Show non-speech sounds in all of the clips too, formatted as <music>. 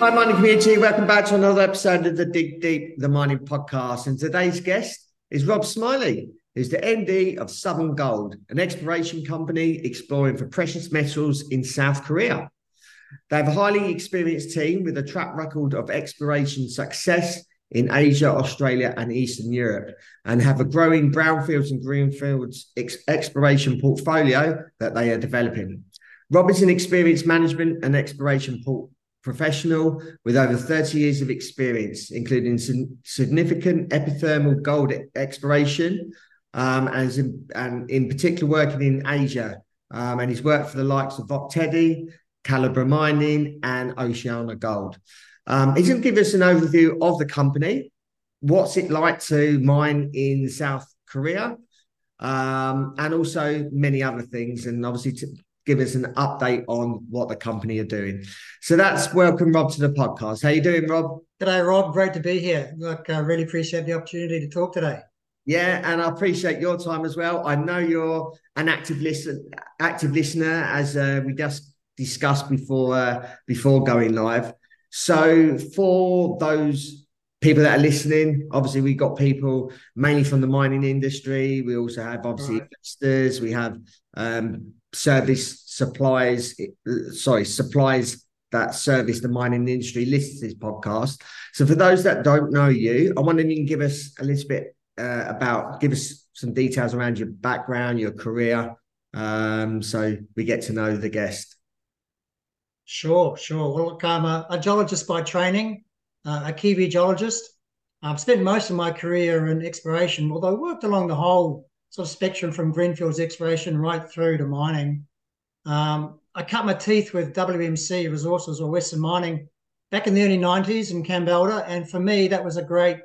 Hi, mining community. Welcome back to another episode of the Dig Deep, the mining podcast. And today's guest is Rob Smillie, who's the MD of Southern Gold, an exploration company exploring for precious metals in South Korea. They have a highly experienced team with a track record of exploration success in Asia, Australia, and Eastern Europe, and have a growing brownfields and greenfields ex- exploration portfolio that they are developing. Rob is an experienced management and exploration portfolio professional with over 30 years of experience, including significant epithermal gold exploration, um, and, in, and in particular working in Asia. Um, and he's worked for the likes of Ok Tedi, Calibre Mining, and Oceana Gold. Um, he's going to give us an overview of the company, what's it like to mine in South Korea, um, and also many other things, and obviously to give us an update on what the company are doing. So that's welcome, Rob, to the podcast. How you doing, Rob? G'day, Rob. Great to be here. Look, I really appreciate the opportunity to talk today. Yeah, and I appreciate your time as well. I know you're an active listen, active listener, as uh, we just discussed before uh, before going live. So for those people that are listening, obviously we've got people mainly from the mining industry. We also have obviously right. investors. We have um, service supplies, sorry, supplies that service the mining industry lists this podcast. So for those that don't know you, I wonder if you can give us a little bit uh, about, give us some details around your background, your career, um, so we get to know the guest. Sure, sure. Well, look, I'm a, a geologist by training, uh, a Kiwi geologist. I've spent most of my career in exploration, although I worked along the whole sort of spectrum from greenfields exploration right through to mining. Um, I cut my teeth with WMC Resources or Western Mining back in the early 90s in Kambalda. And for me, that was a great,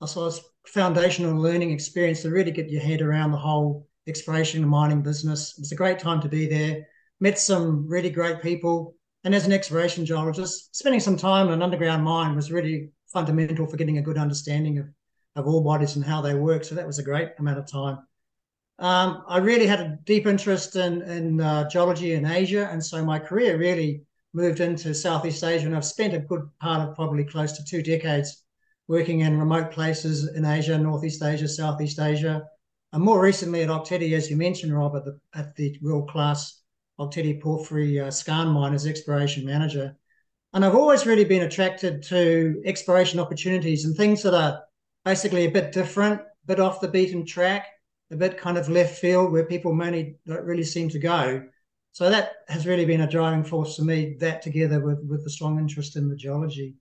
I suppose, foundational learning experience to really get your head around the whole exploration and mining business. It was a great time to be there. Met some really great people. And as an exploration geologist, spending some time in an underground mine was really fundamental for getting a good understanding of, of ore bodies and how they work. So that was a great amount of time. Um, I really had a deep interest in, in uh, geology in Asia, and so my career really moved into Southeast Asia, and I've spent a good part of probably close to two decades working in remote places in Asia, Northeast Asia, Southeast Asia, and more recently at Ok Tedi, as you mentioned, Rob, at the, at the world-class Ok Tedi Porphyry uh, Skarn mine as exploration manager. And I've always really been attracted to exploration opportunities and things that are basically a bit different, a bit off the beaten track, a bit kind of left field where people mainly don't really seem to go. So that has really been a driving force for me, that together with, with the strong interest in the geology.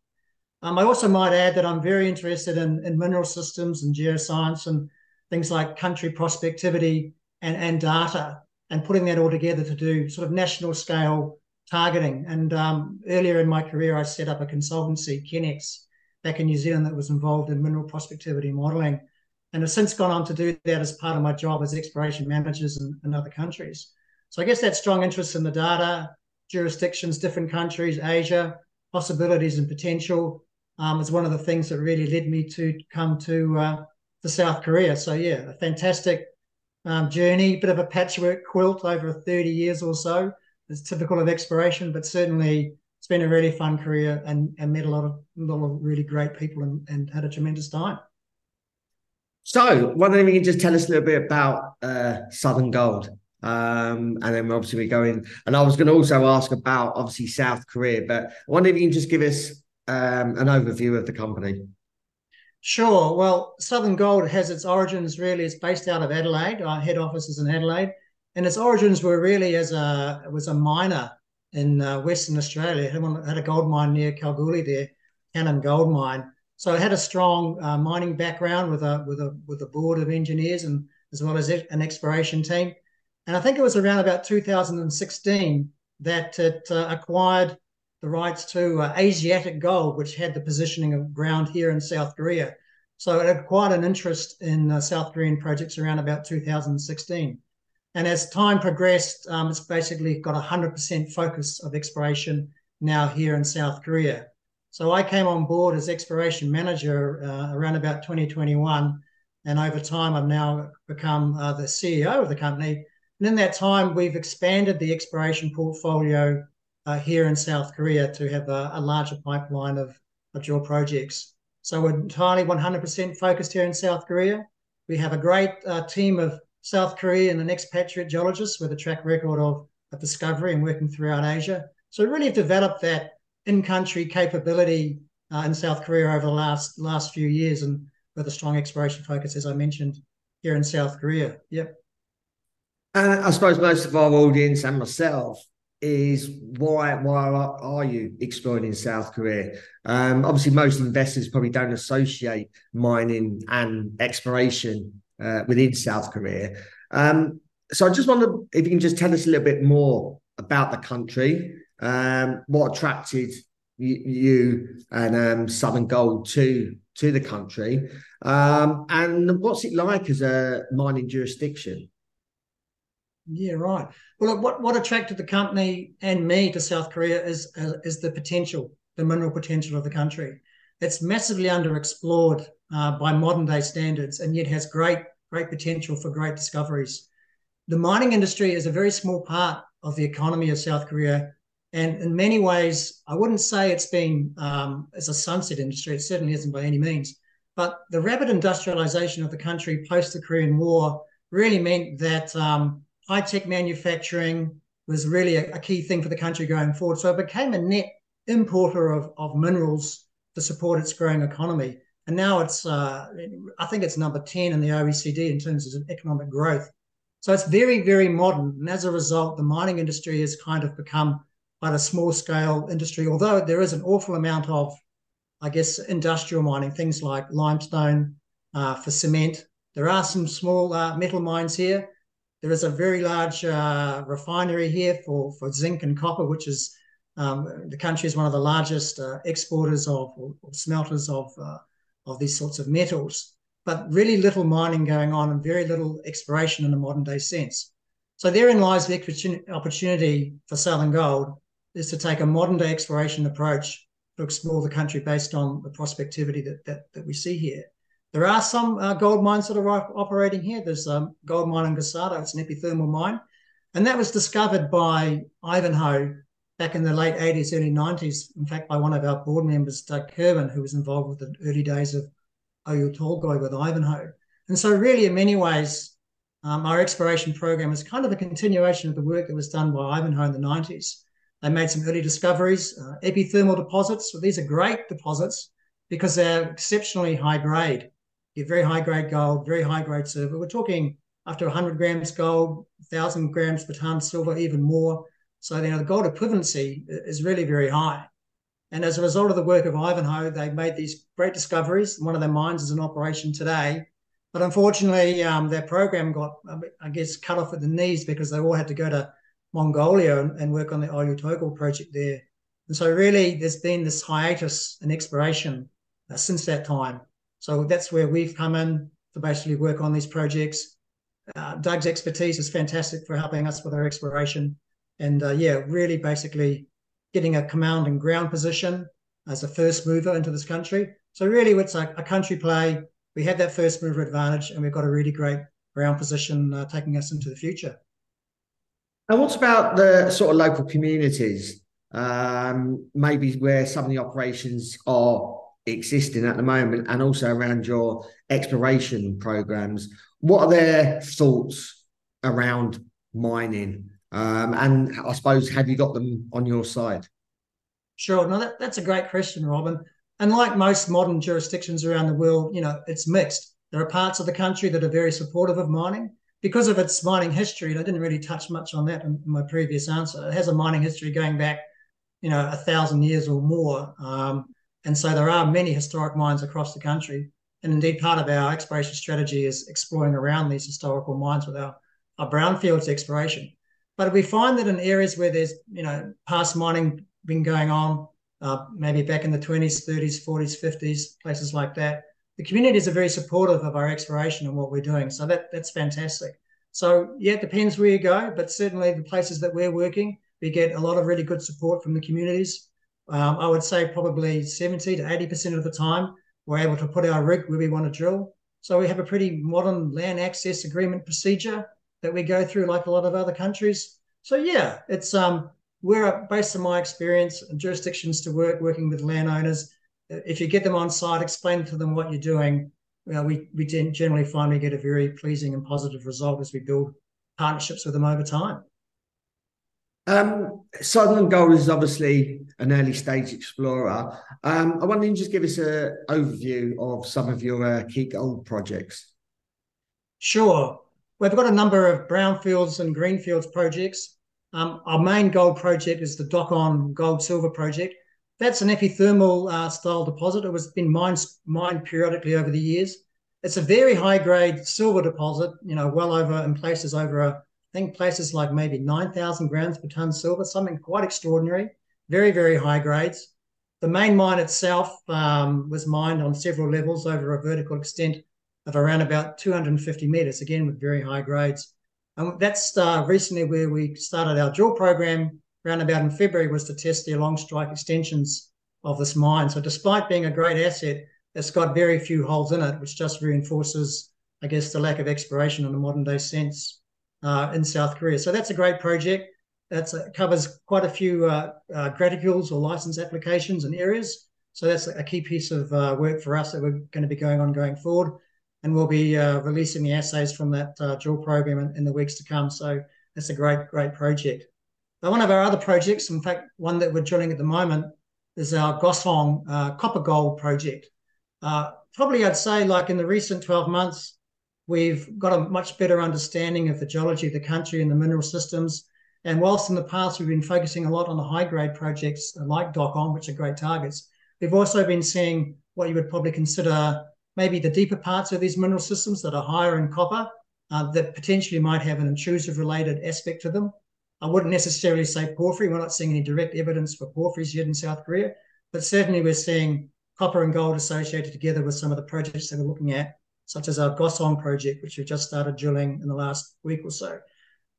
Um, I also might add that I'm very interested in, in mineral systems and geoscience and things like country prospectivity and, and data and putting that all together to do sort of national scale targeting. And um, earlier in my career, I set up a consultancy, Kenex, back in New Zealand, that was involved in mineral prospectivity modeling and have since gone on to do that as part of my job as exploration managers in, in other countries. So I guess that strong interest in the data, jurisdictions, different countries, Asia, possibilities and potential um, is one of the things that really led me to come to uh, to South Korea. So yeah, a fantastic um, journey, bit of a patchwork quilt over 30 years or so. It's typical of exploration, but certainly it's been a really fun career and, and met a lot of a lot of really great people and, and had a tremendous time. So, wondering if you can just tell us a little bit about uh, Southern Gold. Um, and then obviously we go in. And I was going to also ask about obviously South Korea, but I wonder if you can just give us um, an overview of the company. Sure. Well, Southern Gold has its origins really. It's based out of Adelaide. Our head office is in Adelaide, and its origins were really as a it was a miner in uh, Western Australia. Had, had a gold mine near Kalgoorlie there, Cannon Gold Mine, so I had a strong uh, mining background with a with a with a board of engineers and as well as an exploration team. And I think it was around about 2016 that it uh, acquired the rights to uh, Asiatic Gold, which had the positioning of ground here in South Korea. So it had quite an interest in uh, South Korean projects around about 2016. And as time progressed, um, it's basically got a 100% focus of exploration now here in South Korea. So I came on board as exploration manager uh, around about 2021. And over time, I've now become uh, the CEO of the company. And in that time, we've expanded the exploration portfolio uh, here in South Korea to have a, a larger pipeline of, of drill projects. So we're entirely 100% focused here in South Korea. We have a great uh, team of South Korean and expatriate geologists with a track record of, of discovery and working throughout Asia. So we really have developed that in-country capability uh, in South Korea over the last last few years, and with a strong exploration focus, as I mentioned, here in South Korea. Yep. And I suppose most of our audience and myself is why why are you exploring in South Korea? Um, obviously, most investors probably don't associate mining and exploration uh, within South Korea. Um, so I just wonder if you can just tell us a little bit more about the country, um, what attracted you, and um, Southern Gold to to the country, um, and what's it like as a mining jurisdiction? Yeah, right. Well, look, what, what attracted the company and me to South Korea is, uh, is the potential, the mineral potential of the country. It's massively underexplored uh, by modern day standards and yet has great, great potential for great discoveries. The mining industry is a very small part of the economy of South Korea. And in many ways, I wouldn't say it's been um, as a sunset industry. It certainly isn't by any means. But the rapid industrialization of the country post the Korean War really meant that um, high tech manufacturing was really a, a, key thing for the country going forward. So it became a net importer of, of minerals to support its growing economy. And now it's, uh, I think it's number 10 in the OECD in terms of economic growth. So it's very, very modern. And as a result, the mining industry has kind of become quite a small scale industry, although there is an awful amount of, I guess, industrial mining, things like limestone uh, for cement. There are some small uh, metal mines here, there is a very large uh, refinery here for, for zinc and copper, which is um, the country is one of the largest uh, exporters of or, or smelters of uh, of these sorts of metals. But really little mining going on and very little exploration in a modern day sense. So therein lies the opportunity for Southern Gold is to take a modern day exploration approach to explore the country based on the prospectivity that, that, that we see here. There are some uh, gold mines that are operating here. There's a um, gold mine in Gasado. It's an epithermal mine. And that was discovered by Ivanhoe back in the late 80s, early 90s. In fact, by one of our board members, Doug Kirwin, who was involved with the early days of Oyu Tolgoi with Ivanhoe. And so, really, in many ways, um, our exploration program is kind of a continuation of the work that was done by Ivanhoe in the 90s. They made some early discoveries, uh, epithermal deposits. So these are great deposits because they're exceptionally high grade You get very high grade gold, very high grade silver. We're talking after 100 grams gold, 1,000 grams per ton silver, even more. So, you know, the gold equivalency is really very high. And as a result of the work of Ivanhoe, they made these great discoveries. One of their mines is in operation today. But unfortunately, um, their program got, I guess, cut off at the knees because they all had to go to Mongolia and, and work on the Oyu project there. And so, really, there's been this hiatus in exploration uh, since that time. So that's where we've come in to basically work on these projects. Uh, Doug's expertise is fantastic for helping us with our exploration. And uh, yeah, really basically getting a command and ground position as a first mover into this country. So really it's a, a country play. We have that first mover advantage and we've got a really great ground position uh, taking us into the future. And what's about the sort of local communities? Um, maybe where some of the operations are existing at the moment and also around your exploration programs. What are their thoughts around mining? Um, and i suppose have you got them on your side? Sure. No that, that's a great question robin. And like most modern jurisdictions around the world you know it's mixed. There are parts of the country that are very supportive of mining because of its mining history and i didn't really touch much on that in my previous answer it has a mining history going back you know a thousand years or more um, and so there are many historic mines across the country. And indeed, part of our exploration strategy is exploring around these historical mines with our, our brownfields exploration. But we find that in areas where there's, you know, past mining been going on, uh, maybe back in the 20s, 30s, 40s, 50s, places like that. The communities are very supportive of our exploration and what we're doing. So that that's fantastic. So yeah, it depends where you go, but certainly the places that we're working, we get a lot of really good support from the communities. Um, I would say probably 70 to 80% of the time, we're able to put our rig where we want to drill. So we have a pretty modern land access agreement procedure that we go through like a lot of other countries. So yeah, it's um we're based on my experience and jurisdictions to work working with landowners. If you get them on site, explain to them what you're doing. Know, we we generally find we get a very pleasing and positive result as we build partnerships with them over time. Um, Southern Gold is obviously an early stage explorer. Um, I wonder if you just give us an overview of some of your uh, key gold projects. Sure. We've got a number of brownfields and greenfields projects. Um, our main gold project is the Deokon Gold Silver Project. That's an epithermal uh, style deposit. It was been mined, mined periodically over the years. It's a very high grade silver deposit, you know, well over in places over a I think places like maybe 9,000 grams per ton silver, something quite extraordinary, very, very high grades. The main mine itself um, was mined on several levels over a vertical extent of around about 250 meters, again with very high grades. And that's uh, recently where we started our drill program around about in February was to test the long strike extensions of this mine. So despite being a great asset, it's got very few holes in it, which just reinforces, I guess, the lack of exploration in a modern day sense uh, in South Korea. So that's a great project. That uh, covers quite a few uh, uh, graticules or license applications and areas. So that's a key piece of uh, work for us that we're going to be going on going forward. And we'll be uh, releasing the assays from that drill program in, in, the weeks to come. So that's a great, great project. Now, one of our other projects, in fact, one that we're drilling at the moment, is our Goseong uh, copper gold project. Uh, probably I'd say like in the recent 12 months, We've got a much better understanding of the geology of the country and the mineral systems. And whilst in the past we've been focusing a lot on the high grade projects uh, like Deokon, which are great targets, we've also been seeing what you would probably consider maybe the deeper parts of these mineral systems that are higher in copper uh, that potentially might have an intrusive related aspect to them. I wouldn't necessarily say porphyry. We're not seeing any direct evidence for porphyries yet in South Korea, but certainly we're seeing copper and gold associated together with some of the projects that we're looking at such as our Goseong project, which we've just started drilling in the last week or so.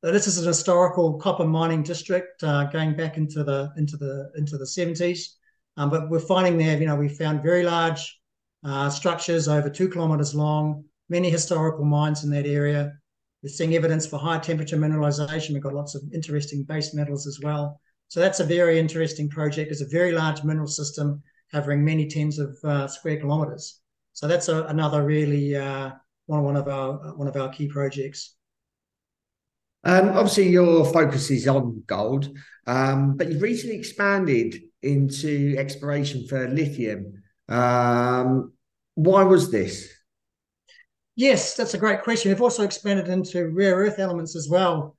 But this is an historical copper mining district uh, going back into the into the into the 70s. Um, but we're finding there, you know, we found very large uh, structures over two kilometers long, many historical mines in that area. We're seeing evidence for high temperature mineralization. We've got lots of interesting base metals as well. So that's a very interesting project. It's a very large mineral system covering many tens of uh, square kilometers. So that's a, another really uh, one one of our one of our key projects. Um, obviously, your focus is on gold, um, but you've recently expanded into exploration for lithium. Um, why was this? Yes, that's a great question. We've also expanded into rare earth elements as well.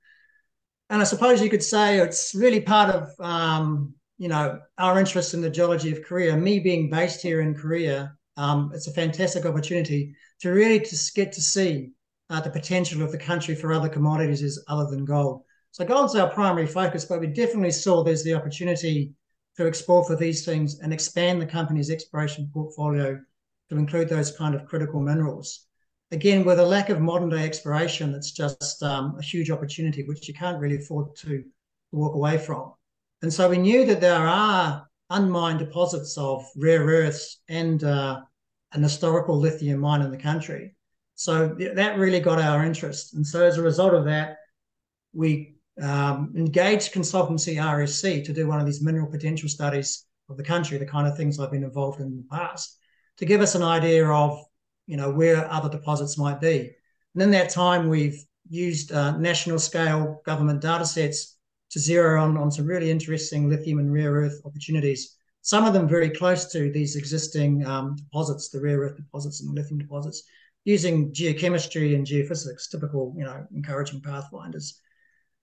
And I suppose you could say it's really part of um, you know our interest in the geology of Korea. Me being based here in Korea, um, it's a fantastic opportunity to really just get to see uh, the potential of the country for other commodities is other than gold. So gold's our primary focus, but we definitely saw there's the opportunity to explore for these things and expand the company's exploration portfolio to include those kind of critical minerals. Again, with a lack of modern day exploration, it's just um, a huge opportunity which you can't really afford to walk away from. And so we knew that there are unmined deposits of rare earths and uh, an historical lithium mine in the country. So that really got our interest. And so as a result of that, we um, engaged consultancy RSC to do one of these mineral potential studies of the country, the kind of things I've been involved in, in the past, to give us an idea of, you know, where other deposits might be. And in that time, we've used uh, national scale government data sets to zero on, on some really interesting lithium and rare earth opportunities some of them very close to these existing um, deposits, the rare earth deposits and the lithium deposits, using geochemistry and geophysics, typical, you know, encouraging pathfinders.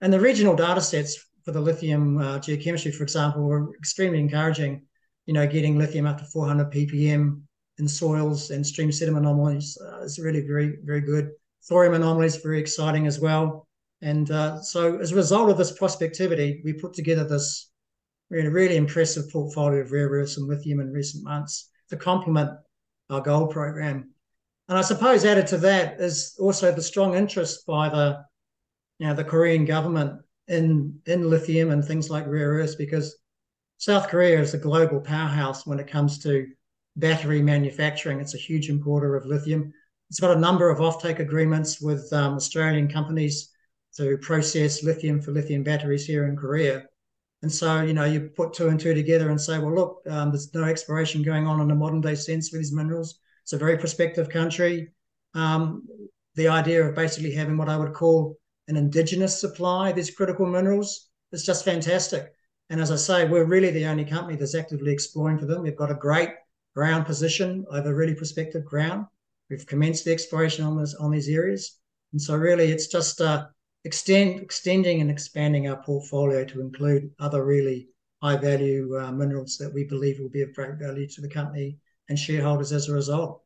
And the regional data sets for the lithium uh, geochemistry, for example, were extremely encouraging, you know, getting lithium up to 400 ppm in soils and stream sediment anomalies uh, is really very, very good. Thorium anomalies, very exciting as well. And uh, so as a result of this prospectivity, we put together this a really impressive portfolio of rare earths and lithium in recent months to complement our gold program. And I suppose added to that is also the strong interest by the, you know, the Korean government in in lithium and things like rare earths because South Korea is a global powerhouse when it comes to battery manufacturing. It's a huge importer of lithium. It's got a number of offtake agreements with um, Australian companies to process lithium for lithium batteries here in Korea. And so, you know, you put two and two together and say, well, look, um, there's no exploration going on in a modern day sense with these minerals. It's a very prospective country. Um, the idea of basically having what I would call an indigenous supply of these critical minerals is just fantastic. And as I say, we're really the only company that's actively exploring for them. We've got a great ground position over really prospective ground. We've commenced the exploration on this on these areas, and so really it's just uh, extend extending and expanding our portfolio to include other really high value uh, minerals that we believe will be of great value to the company and shareholders as a result.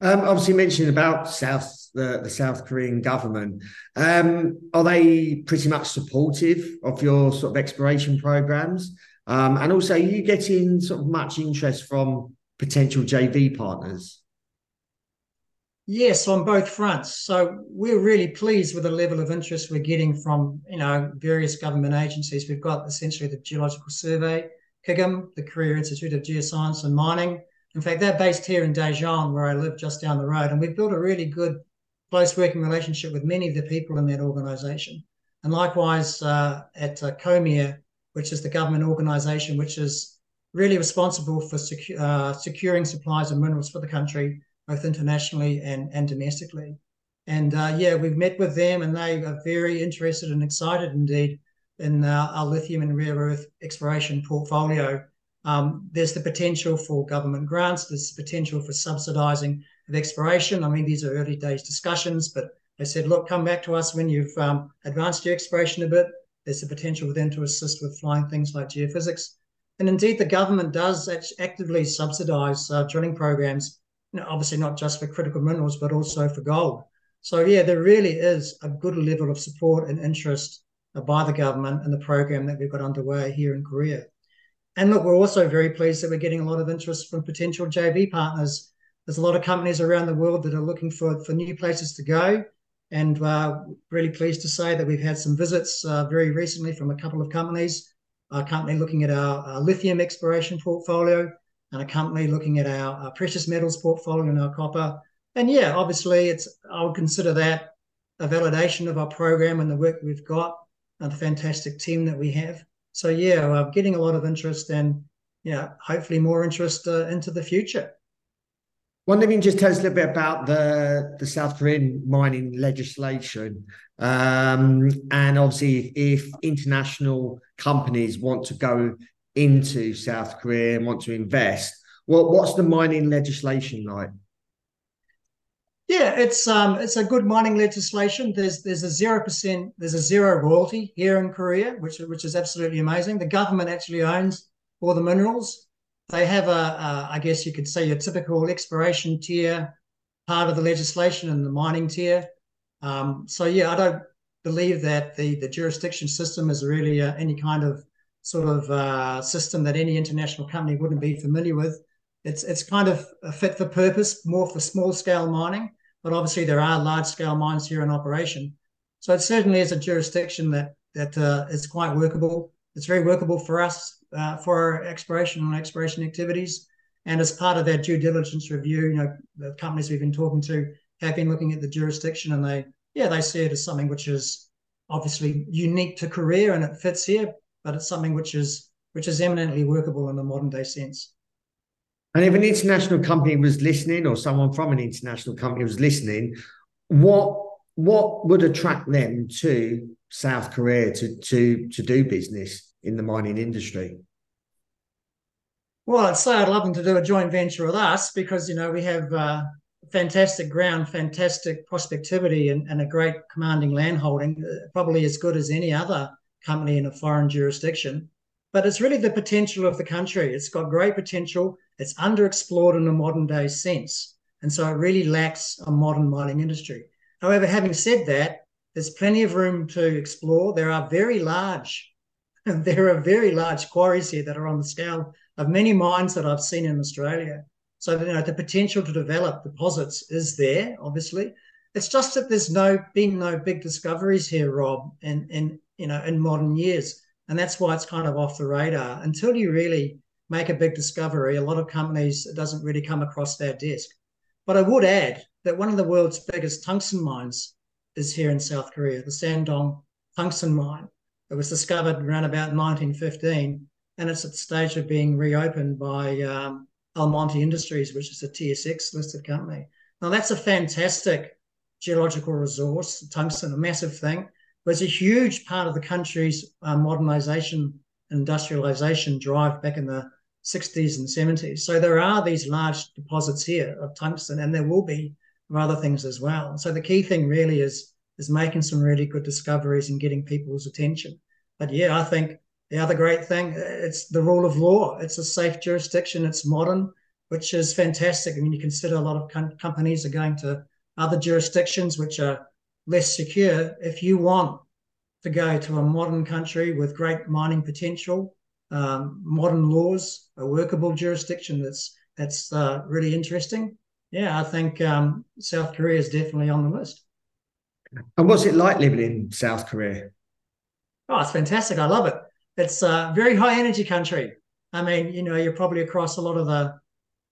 Um, obviously, mentioned about South the, the South Korean government. Um, are they pretty much supportive of your sort of exploration programs? Um, and also, are you getting sort of much interest from potential JV partners? Yes, on both fronts. So we're really pleased with the level of interest we're getting from you know various government agencies. We've got essentially the Geological Survey, KIGAM, the Korea Institute of Geoscience and Mining, in fact, they're based here in Daejeon, where I live just down the road, and we've built a really good, close working relationship with many of the people in that organisation. And likewise uh, at uh, KOMIR, which is the government organisation which is really responsible for secu- uh, securing supplies of minerals for the country, both internationally and, and domestically. And uh, yeah, we've met with them, and they are very interested and excited indeed in uh, our lithium and rare earth exploration portfolio um, there's the potential for government grants. There's the potential for subsidising of exploration. I mean, these are early days discussions, but they said, look, come back to us when you've um, advanced your exploration a bit. There's the potential them to assist with flying things like geophysics. And indeed, the government does actively subsidise uh, drilling programs, you know, obviously not just for critical minerals, but also for gold. So, yeah, there really is a good level of support and interest uh, by the government in the program that we've got underway here in Korea. And look, we're also very pleased that we're getting a lot of interest from potential JV partners. There's a lot of companies around the world that are looking for, for new places to go. And uh, really pleased to say that we've had some visits uh, very recently from a couple of companies. A company looking at our, our lithium exploration portfolio, and a company looking at our, our, precious metals portfolio and our copper. And yeah, obviously, it's I would consider that a validation of our program and the work we've got and the fantastic team that we have so yeah, I'm getting a lot of interest and yeah, hopefully more interest uh, into the future. Wonder if you can just tell us a little bit about the the South Korean mining legislation, um, and obviously if, international companies want to go into South Korea and want to invest, what what's the mining legislation like? Yeah, it's um it's a good mining legislation. There's there's a zero percent there's a zero royalty here in Korea, which which is absolutely amazing. The government actually owns all the minerals. They have a, a I guess you could say a typical exploration tier part of the legislation and the mining tier. Um, so yeah, I don't believe that the the jurisdiction system is really uh, any kind of sort of uh, system that any international company wouldn't be familiar with. It's it's kind of fit for purpose, more for small scale mining but obviously there are large scale mines here in operation. So it certainly is a jurisdiction that that uh, is quite workable. It's very workable for us uh, for exploration and exploration activities. And as part of that due diligence review, you know, the companies we've been talking to have been looking at the jurisdiction, and they, yeah, they see it as something which is obviously unique to Korea and it fits here, but it's something which is which is eminently workable in a modern day sense. And if an international company was listening, or someone from an international company was listening, what what would attract them to South Korea to to to do business in the mining industry? Well, I'd say I'd love them to do a joint venture with us because you know we have uh, fantastic ground, fantastic prospectivity, and, and a great commanding landholding, uh, probably as good as any other company in a foreign jurisdiction. But it's really the potential of the country. It's got great potential it's underexplored in a modern day sense. And so it really lacks a modern mining industry. However, having said that, there's plenty of room to explore. There are very large <laughs> there are very large quarries here that are on the scale of many mines that I've seen in Australia. So you know the potential to develop deposits is there, obviously. It's just that there's no been no big discoveries here, Rob, in in you know in modern years, and that's why it's kind of off the radar. Until you really make a big discovery, a lot of companies it doesn't really come across their desk. But I would add that one of the world's biggest tungsten mines is here in South Korea, the Sangdong tungsten mine. It was discovered around about 1915, and it's at the stage of being reopened by um, Almonty Industries, which is a TSX listed company. Now, that's a fantastic geological resource, tungsten, a massive thing. But it's a huge part of the country's uh, modernization, industrialization drive back in the 60s and 70s. So there are these large deposits here of tungsten, and there will be of other things as well. So the key thing really is is making some really good discoveries and getting people's attention. But yeah, I think the other great thing it's the rule of law. It's a safe jurisdiction. It's modern, which is fantastic. I mean, you consider a lot of com- companies are going to other jurisdictions which are less secure. If you want to go to a modern country with great mining potential, um, modern laws, a workable jurisdiction that's that's uh, really interesting. Yeah, I think um, South Korea is definitely on the list. And what's it like living in South Korea? Oh, it's fantastic. I love it. It's a very high energy country. I mean, you know, you're probably across a lot of the,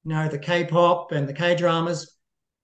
you know, the K-pop and the K-dramas.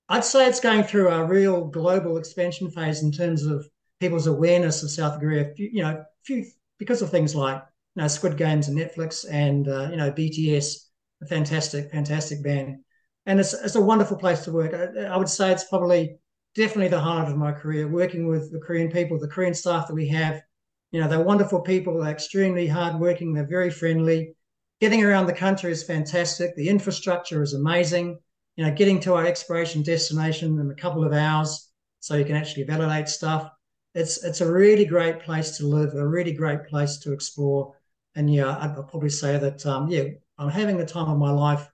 I'd say it's going through a real global expansion phase in terms of people's awareness of South Korea. You know, few because of things like you know Squid Games and Netflix and uh, you know BTS, a fantastic, fantastic band, and it's it's a wonderful place to work. I, I would say it's probably definitely the highlight of my career, working with the Korean people, the Korean staff that we have. You know, they're wonderful people. They're extremely hardworking. They're very friendly. Getting around the country is fantastic. The infrastructure is amazing. You know, getting to our exploration destination in a couple of hours, so you can actually validate stuff. It's it's a really great place to live, a really great place to explore. And yeah, I'd probably say that um, yeah, I'm having the time of my life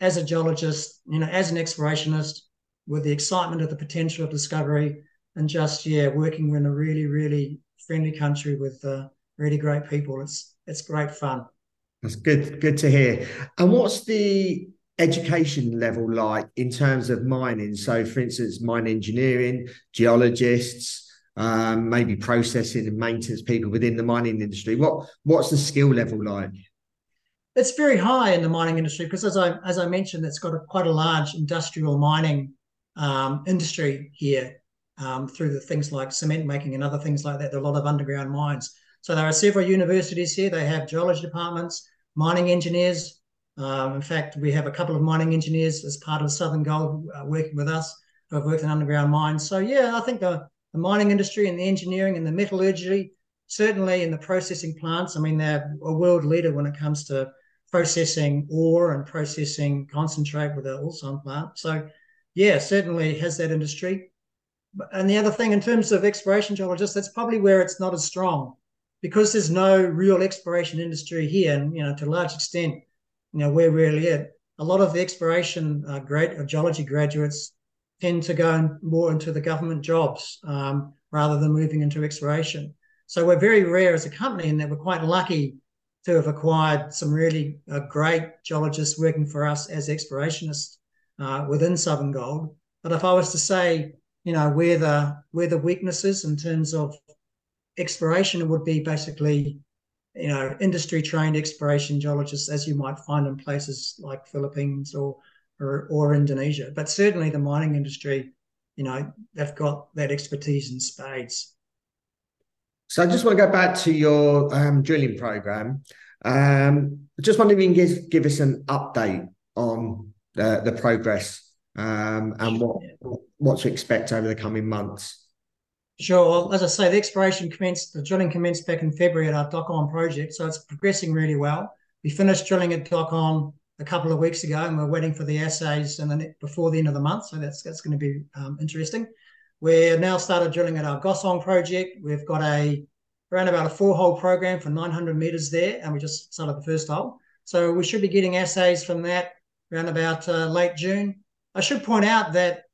as a geologist, you know, as an explorationist, with the excitement of the potential of discovery and just yeah working in a really really friendly country with uh, really great people. It's it's great fun. That's good good to hear. And what's the education level like in terms of mining? So for instance mine engineering geologists um, maybe processing and maintenance people within the mining industry. What what's the skill level like? It's very high in the mining industry because as i as i mentioned it's got a, quite a large industrial mining um, industry here um, through the things like cement making and other things like that. There are a lot of underground mines. So there are several universities here. They have geology departments, mining engineers. Um, in fact, we have a couple of mining engineers as part of Southern Gold uh, working with us who have worked in underground mines. So yeah, I think the, the mining industry and the engineering and the metallurgy, certainly in the processing plants, I mean, they're a world leader when it comes to processing ore and processing concentrate with the Ulsan plant. So yeah, certainly has that industry. And the other thing, in terms of exploration geologists, that's probably where it's not as strong because there's no real exploration industry here. And, you know, to a large extent, you know, we're really it. A lot of the exploration uh, uh, geology graduates tend to go more into the government jobs um, rather than moving into exploration. So we're very rare as a company in that we're quite lucky to have acquired some really uh, great geologists working for us as explorationists uh, within Southern Gold. But if I was to say, you know, where the where the weaknesses in terms of exploration, would be basically, you know, industry trained exploration geologists, as you might find in places like Philippines or, or or Indonesia. But certainly the mining industry, you know, they've got that expertise in spades. So I just want to go back to your um, drilling program. Um, just wondering if you can give, give us an update on the, the progress um, and what what to expect over the coming months. Sure. Well, as I say, the exploration commenced, the drilling commenced back in February at our Deokon project, so it's progressing really well. We finished drilling at Deokon a couple of weeks ago, and we're waiting for the assays and then before the end of the month. So that's that's going to be um, interesting. We're now started drilling at our Goseong project. We've got a around about a four-hole program for 900 meters there, and we just started the first hole. So we should be getting assays from that around about uh, late June. I should point out that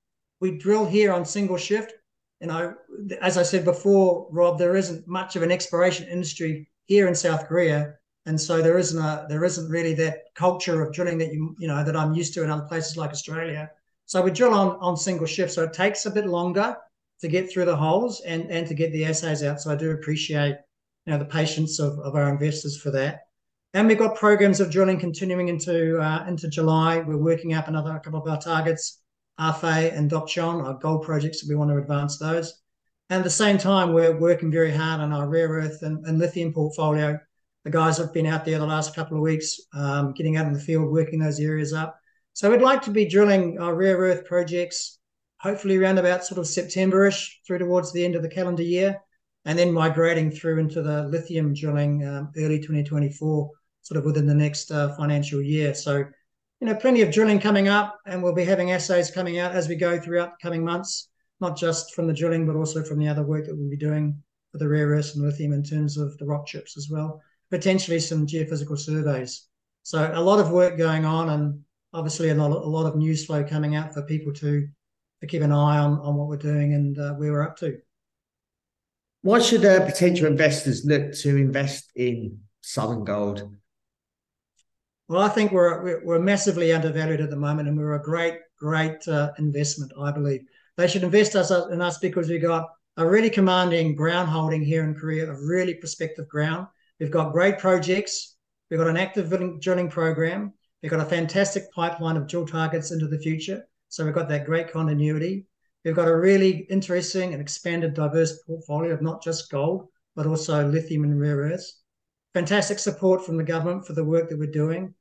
we drill here on single shift. You know, as I said before, Rob, there isn't much of an exploration industry here in South Korea, and so there isn't a there isn't really that culture of drilling that you you know that I'm used to in other places like Australia. So we drill on on single shift, so it takes a bit longer to get through the holes and and to get the assays out. So I do appreciate you know the patience of, of our investors for that. And we've got programs of drilling continuing into uh, into July. We're working up another couple of our targets, Aphae and Dokcheon, our gold projects that we want to advance those. And at the same time, we're working very hard on our rare earth and, and lithium portfolio the guys have been out there the last couple of weeks, um, getting out in the field, working those areas up. So we'd like to be drilling our rare earth projects, hopefully around about sort of September-ish through towards the end of the calendar year, and then migrating through into the lithium drilling um, early 2024, sort of within the next uh, financial year. So, you know, plenty of drilling coming up, and we'll be having assays coming out as we go throughout the coming months, not just from the drilling, but also from the other work that we'll be doing for the rare earths and lithium in terms of the rock chips as well potentially some geophysical surveys. So a lot of work going on, and obviously a lot, a lot of news flow coming out for people to to keep an eye on on what we're doing and uh, where we're up to. Why should uh, potential investors look to invest in Southern Gold? Well, I think we're we're massively undervalued at the moment, and we're a great great uh, investment. I believe they should invest us in us because we've got a really commanding ground holding here in Korea, a really prospective ground. We've got great projects. We've got an active drilling program. We've got a fantastic pipeline of drill targets into the future. So we've got that great continuity. We've got a really interesting and expanded, diverse portfolio of not just gold, but also lithium and rare earths. Fantastic support from the government for the work that we're doing.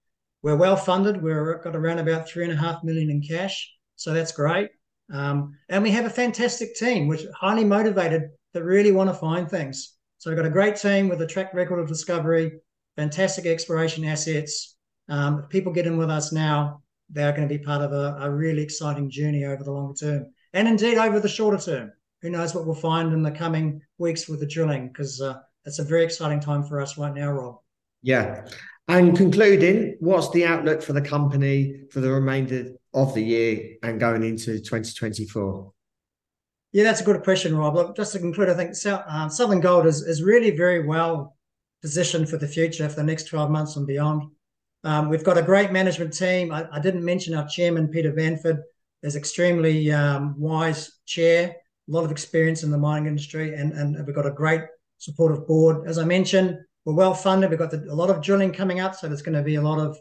We're well funded. We've got around about three and a half million in cash. So that's great. Um, and we have a fantastic team, which are highly motivated that really want to find things. So we've got a great team with a track record of discovery, fantastic exploration assets. Um, if people get in with us now, they're going to be part of a, a really exciting journey over the longer term and indeed over the shorter term. Who knows what we'll find in the coming weeks with the drilling because uh, it's a very exciting time for us right now, Rob. Yeah. And concluding, what's the outlook for the company for the remainder of the year and going into 2024? Yeah, that's a good question, Rob. Look, just to conclude, I think uh, Southern Gold is, is really very well positioned for the future for the next 12 months and beyond. Um, we've got a great management team. I, I, didn't mention our chairman, Peter Vanford, is extremely um, wise chair, a lot of experience in the mining industry, and, and we've got a great supportive board. As I mentioned, we're well funded. We've got the, a lot of drilling coming up, so there's going to be a lot of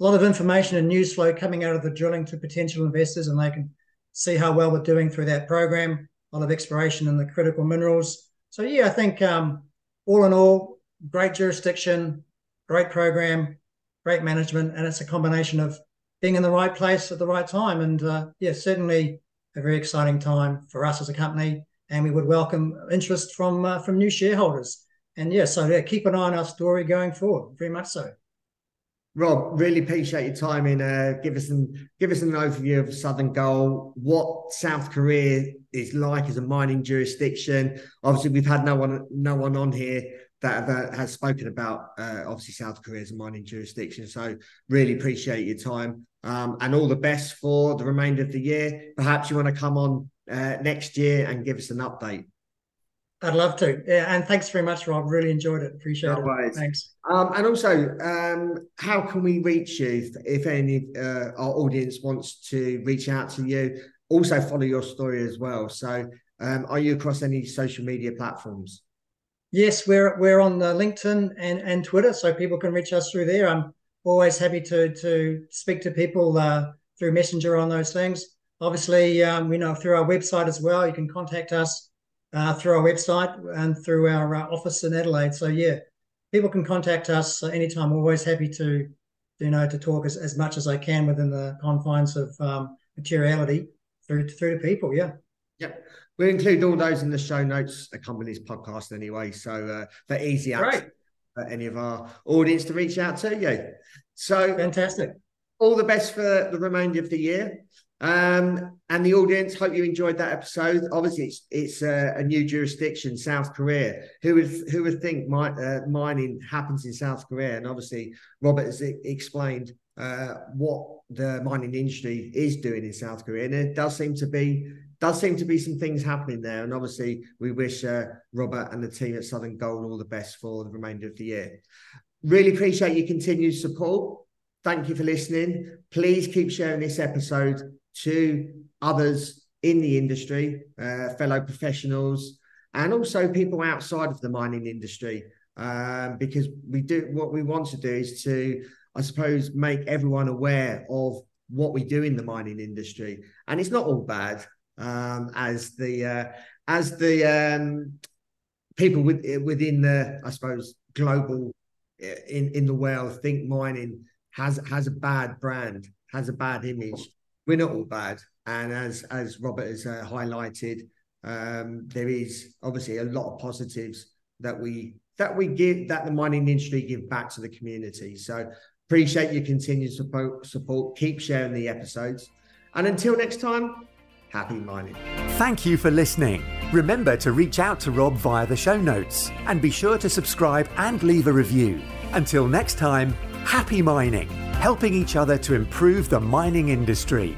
a lot of information and news flow coming out of the drilling to potential investors, and they can see how well we're doing through that program. A lot of exploration in the critical minerals. So yeah, I think um, all in all, great jurisdiction, great program, great management, and it's a combination of being in the right place at the right time. And uh, yeah, certainly a very exciting time for us as a company. And we would welcome interest from uh, from new shareholders. And yeah, so yeah, keep an eye on our story going forward. Very much so. Rob, really appreciate your time in uh, give us an give us an overview of Southern Gold, what South Korea is like as a mining jurisdiction. Obviously, we've had no one no one on here that, has spoken about uh, obviously South Korea as a mining jurisdiction. So really appreciate your time um, and all the best for the remainder of the year. Perhaps you want to come on uh, next year and give us an update. I'd love to. Yeah, and thanks very much, Rob. Really enjoyed it. Appreciate no it. Worries. Thanks. Um, and also, um, how can we reach you if, if any uh, our audience wants to reach out to you? Also, follow your story as well. So, um, are you across any social media platforms? Yes, we're we're on the LinkedIn and, and Twitter, so people can reach us through there. I'm always happy to to speak to people uh, through Messenger on those things. Obviously, um, we know through our website as well. You can contact us uh, through our website and through our uh, office in Adelaide. So yeah, people can contact us anytime. We're always happy to, you know, to talk as, as much as I can within the confines of um, materiality through to, through to people. Yeah. Yep. We'll include all those in the show notes, accompany this podcast anyway. So uh, for easy access for any of our audience to reach out to you. So fantastic. All the best for the remainder of the year. Um, and the audience, hope you enjoyed that episode. Obviously, it's it's a, a new jurisdiction, South Korea. Who would who would think my, uh, mining happens in South Korea? And obviously, Robert has explained uh, what the mining industry is doing in South Korea, and it does seem to be does seem to be some things happening there. And obviously, we wish uh, Robert and the team at Southern Gold all the best for the remainder of the year. Really appreciate your continued support. Thank you for listening. Please keep sharing this episode to others in the industry, uh, fellow professionals, and also people outside of the mining industry. Um, because we do what we want to do is to, I suppose, make everyone aware of what we do in the mining industry, and it's not all bad. Um, as the uh, as the um, people with, within the, I suppose, global uh, in in the world think mining has has a bad brand, has a bad image. We're not all bad, and as as Robert has uh, highlighted, um, there is obviously a lot of positives that we that we give that the mining industry give back to the community. So appreciate your continued support. Support. Keep sharing the episodes, and until next time, happy mining. Thank you for listening. Remember to reach out to Rob via the show notes, and be sure to subscribe and leave a review. Until next time, happy mining, helping each other to improve the mining industry.